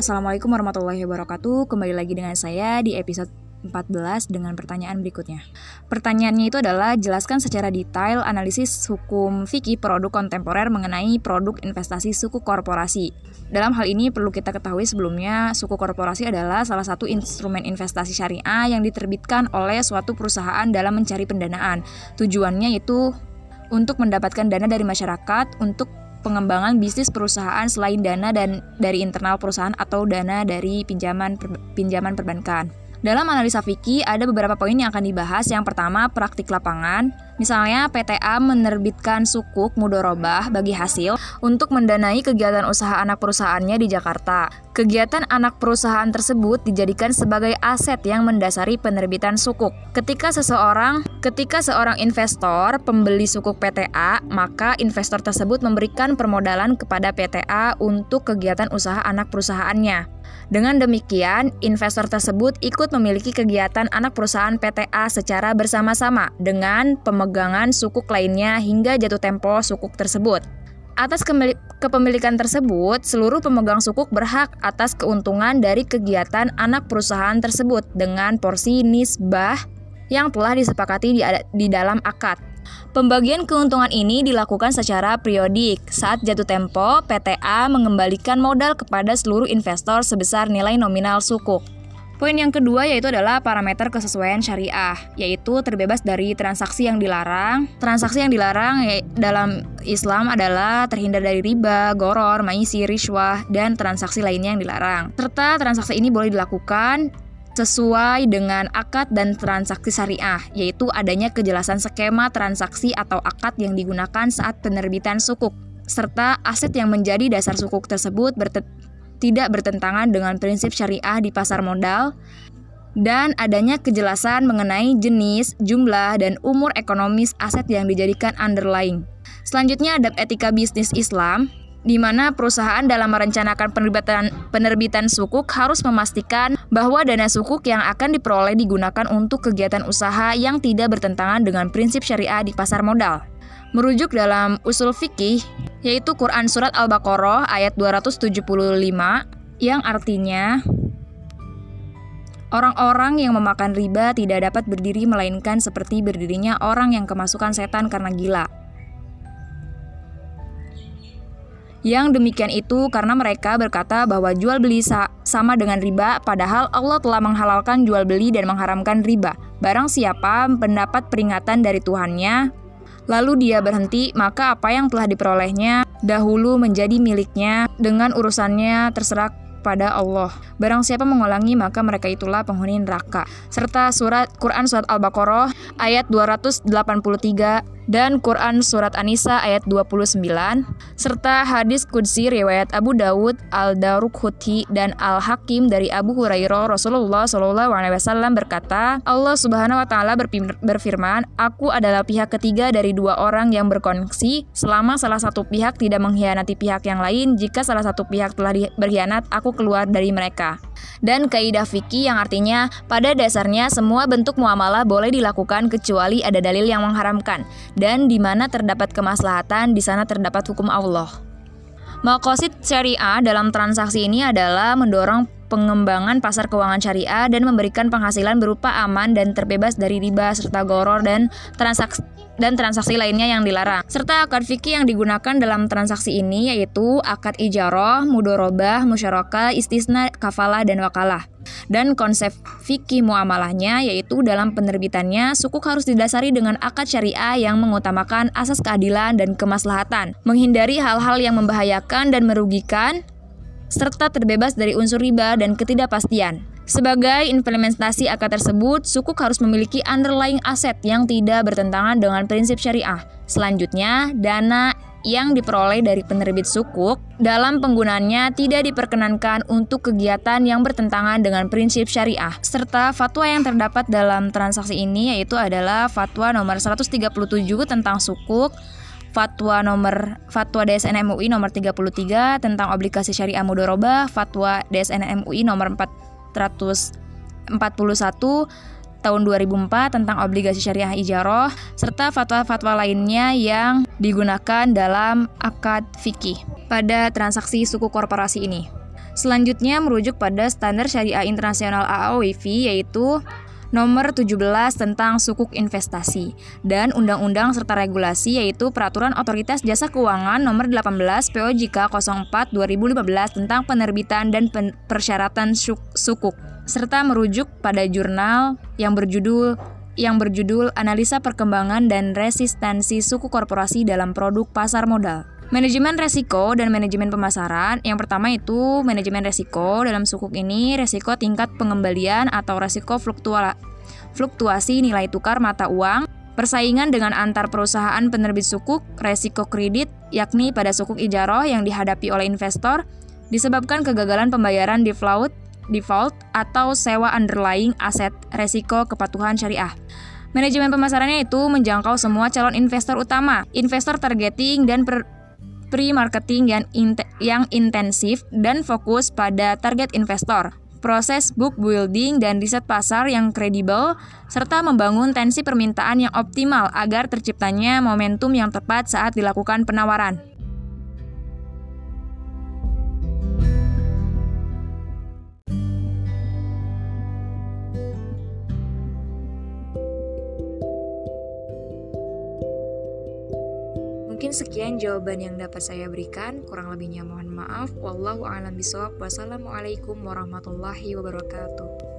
Assalamualaikum warahmatullahi wabarakatuh. Kembali lagi dengan saya di episode 14 dengan pertanyaan berikutnya. Pertanyaannya itu adalah jelaskan secara detail analisis hukum fikih produk kontemporer mengenai produk investasi suku korporasi. Dalam hal ini perlu kita ketahui sebelumnya suku korporasi adalah salah satu instrumen investasi syariah yang diterbitkan oleh suatu perusahaan dalam mencari pendanaan. Tujuannya itu untuk mendapatkan dana dari masyarakat untuk pengembangan bisnis perusahaan selain dana dan dari internal perusahaan atau dana dari pinjaman per, pinjaman perbankan. Dalam analisa fikih ada beberapa poin yang akan dibahas. Yang pertama, praktik lapangan. Misalnya PTA menerbitkan sukuk mudorobah bagi hasil untuk mendanai kegiatan usaha anak perusahaannya di Jakarta. Kegiatan anak perusahaan tersebut dijadikan sebagai aset yang mendasari penerbitan sukuk. Ketika seseorang, ketika seorang investor pembeli sukuk PTA, maka investor tersebut memberikan permodalan kepada PTA untuk kegiatan usaha anak perusahaannya. Dengan demikian, investor tersebut ikut memiliki kegiatan anak perusahaan PTA secara bersama-sama dengan pemegangan sukuk lainnya hingga jatuh tempo sukuk tersebut. Atas kepemilikan tersebut, seluruh pemegang sukuk berhak atas keuntungan dari kegiatan anak perusahaan tersebut dengan porsi nisbah yang telah disepakati di, di dalam akad. Pembagian keuntungan ini dilakukan secara periodik. Saat jatuh tempo, PTA mengembalikan modal kepada seluruh investor sebesar nilai nominal sukuk. Poin yang kedua yaitu adalah parameter kesesuaian syariah, yaitu terbebas dari transaksi yang dilarang. Transaksi yang dilarang ya, dalam Islam adalah terhindar dari riba, goror, maisi, riswah, dan transaksi lainnya yang dilarang. Serta transaksi ini boleh dilakukan sesuai dengan akad dan transaksi syariah, yaitu adanya kejelasan skema transaksi atau akad yang digunakan saat penerbitan sukuk, serta aset yang menjadi dasar sukuk tersebut tidak bertentangan dengan prinsip syariah di pasar modal, dan adanya kejelasan mengenai jenis, jumlah, dan umur ekonomis aset yang dijadikan underlying. Selanjutnya, adab etika bisnis Islam di mana perusahaan dalam merencanakan penerbitan, penerbitan sukuk harus memastikan bahwa dana sukuk yang akan diperoleh digunakan untuk kegiatan usaha yang tidak bertentangan dengan prinsip syariah di pasar modal. Merujuk dalam usul fikih, yaitu Quran Surat Al-Baqarah ayat 275, yang artinya Orang-orang yang memakan riba tidak dapat berdiri melainkan seperti berdirinya orang yang kemasukan setan karena gila. Yang demikian itu karena mereka berkata bahwa jual beli sa sama dengan riba, padahal Allah telah menghalalkan jual beli dan mengharamkan riba. Barang siapa mendapat peringatan dari Tuhannya, lalu dia berhenti, maka apa yang telah diperolehnya dahulu menjadi miliknya dengan urusannya terserah pada Allah. Barang siapa mengulangi maka mereka itulah penghuni neraka. Serta surat Quran surat Al-Baqarah ayat 283 dan Quran Surat An-Nisa ayat 29, serta hadis Qudsi riwayat Abu Dawud, Al-Darukhuti, dan Al-Hakim dari Abu Hurairah Rasulullah Wasallam berkata, Allah Subhanahu Wa Taala berfirman, Aku adalah pihak ketiga dari dua orang yang berkoneksi selama salah satu pihak tidak mengkhianati pihak yang lain. Jika salah satu pihak telah berkhianat, aku keluar dari mereka dan kaidah fikih yang artinya pada dasarnya semua bentuk muamalah boleh dilakukan kecuali ada dalil yang mengharamkan dan di mana terdapat kemaslahatan di sana terdapat hukum Allah. Makosid syariah dalam transaksi ini adalah mendorong pengembangan pasar keuangan syariah dan memberikan penghasilan berupa aman dan terbebas dari riba serta goror dan transaksi dan transaksi lainnya yang dilarang. Serta akad fikih yang digunakan dalam transaksi ini yaitu akad ijarah, mudorobah, musyarakah, istisna, kafalah, dan wakalah. Dan konsep fikih muamalahnya yaitu dalam penerbitannya sukuk harus didasari dengan akad syariah yang mengutamakan asas keadilan dan kemaslahatan, menghindari hal-hal yang membahayakan dan merugikan, serta terbebas dari unsur riba dan ketidakpastian. Sebagai implementasi akad tersebut, sukuk harus memiliki underlying aset yang tidak bertentangan dengan prinsip syariah. Selanjutnya, dana yang diperoleh dari penerbit sukuk dalam penggunaannya tidak diperkenankan untuk kegiatan yang bertentangan dengan prinsip syariah. Serta fatwa yang terdapat dalam transaksi ini yaitu adalah fatwa nomor 137 tentang sukuk, Fatwa nomor Fatwa DSN MUI nomor 33 tentang obligasi syariah mudoroba, Fatwa DSN MUI nomor 441 tahun 2004 tentang obligasi syariah ijaroh serta fatwa-fatwa lainnya yang digunakan dalam akad fikih pada transaksi suku korporasi ini. Selanjutnya merujuk pada standar syariah internasional AAWIV yaitu nomor 17 tentang sukuk investasi dan undang-undang serta regulasi yaitu peraturan otoritas jasa keuangan nomor 18 POJK 04 2015 tentang penerbitan dan pen persyaratan sukuk serta merujuk pada jurnal yang berjudul yang berjudul Analisa Perkembangan dan Resistensi Suku Korporasi dalam Produk Pasar Modal. Manajemen resiko dan manajemen pemasaran. Yang pertama itu manajemen resiko. Dalam sukuk ini, resiko tingkat pengembalian atau resiko fluktua fluktuasi nilai tukar mata uang, persaingan dengan antar perusahaan penerbit sukuk, resiko kredit, yakni pada sukuk ijaroh yang dihadapi oleh investor, disebabkan kegagalan pembayaran default, default atau sewa underlying aset resiko kepatuhan syariah. Manajemen pemasarannya itu menjangkau semua calon investor utama, investor targeting dan per pre-marketing yang, in yang intensif dan fokus pada target investor, proses book building dan riset pasar yang kredibel, serta membangun tensi permintaan yang optimal agar terciptanya momentum yang tepat saat dilakukan penawaran. Mungkin sekian jawaban yang dapat saya berikan. Kurang lebihnya mohon maaf. Wallahu a'lam bishawab. Wassalamualaikum warahmatullahi wabarakatuh.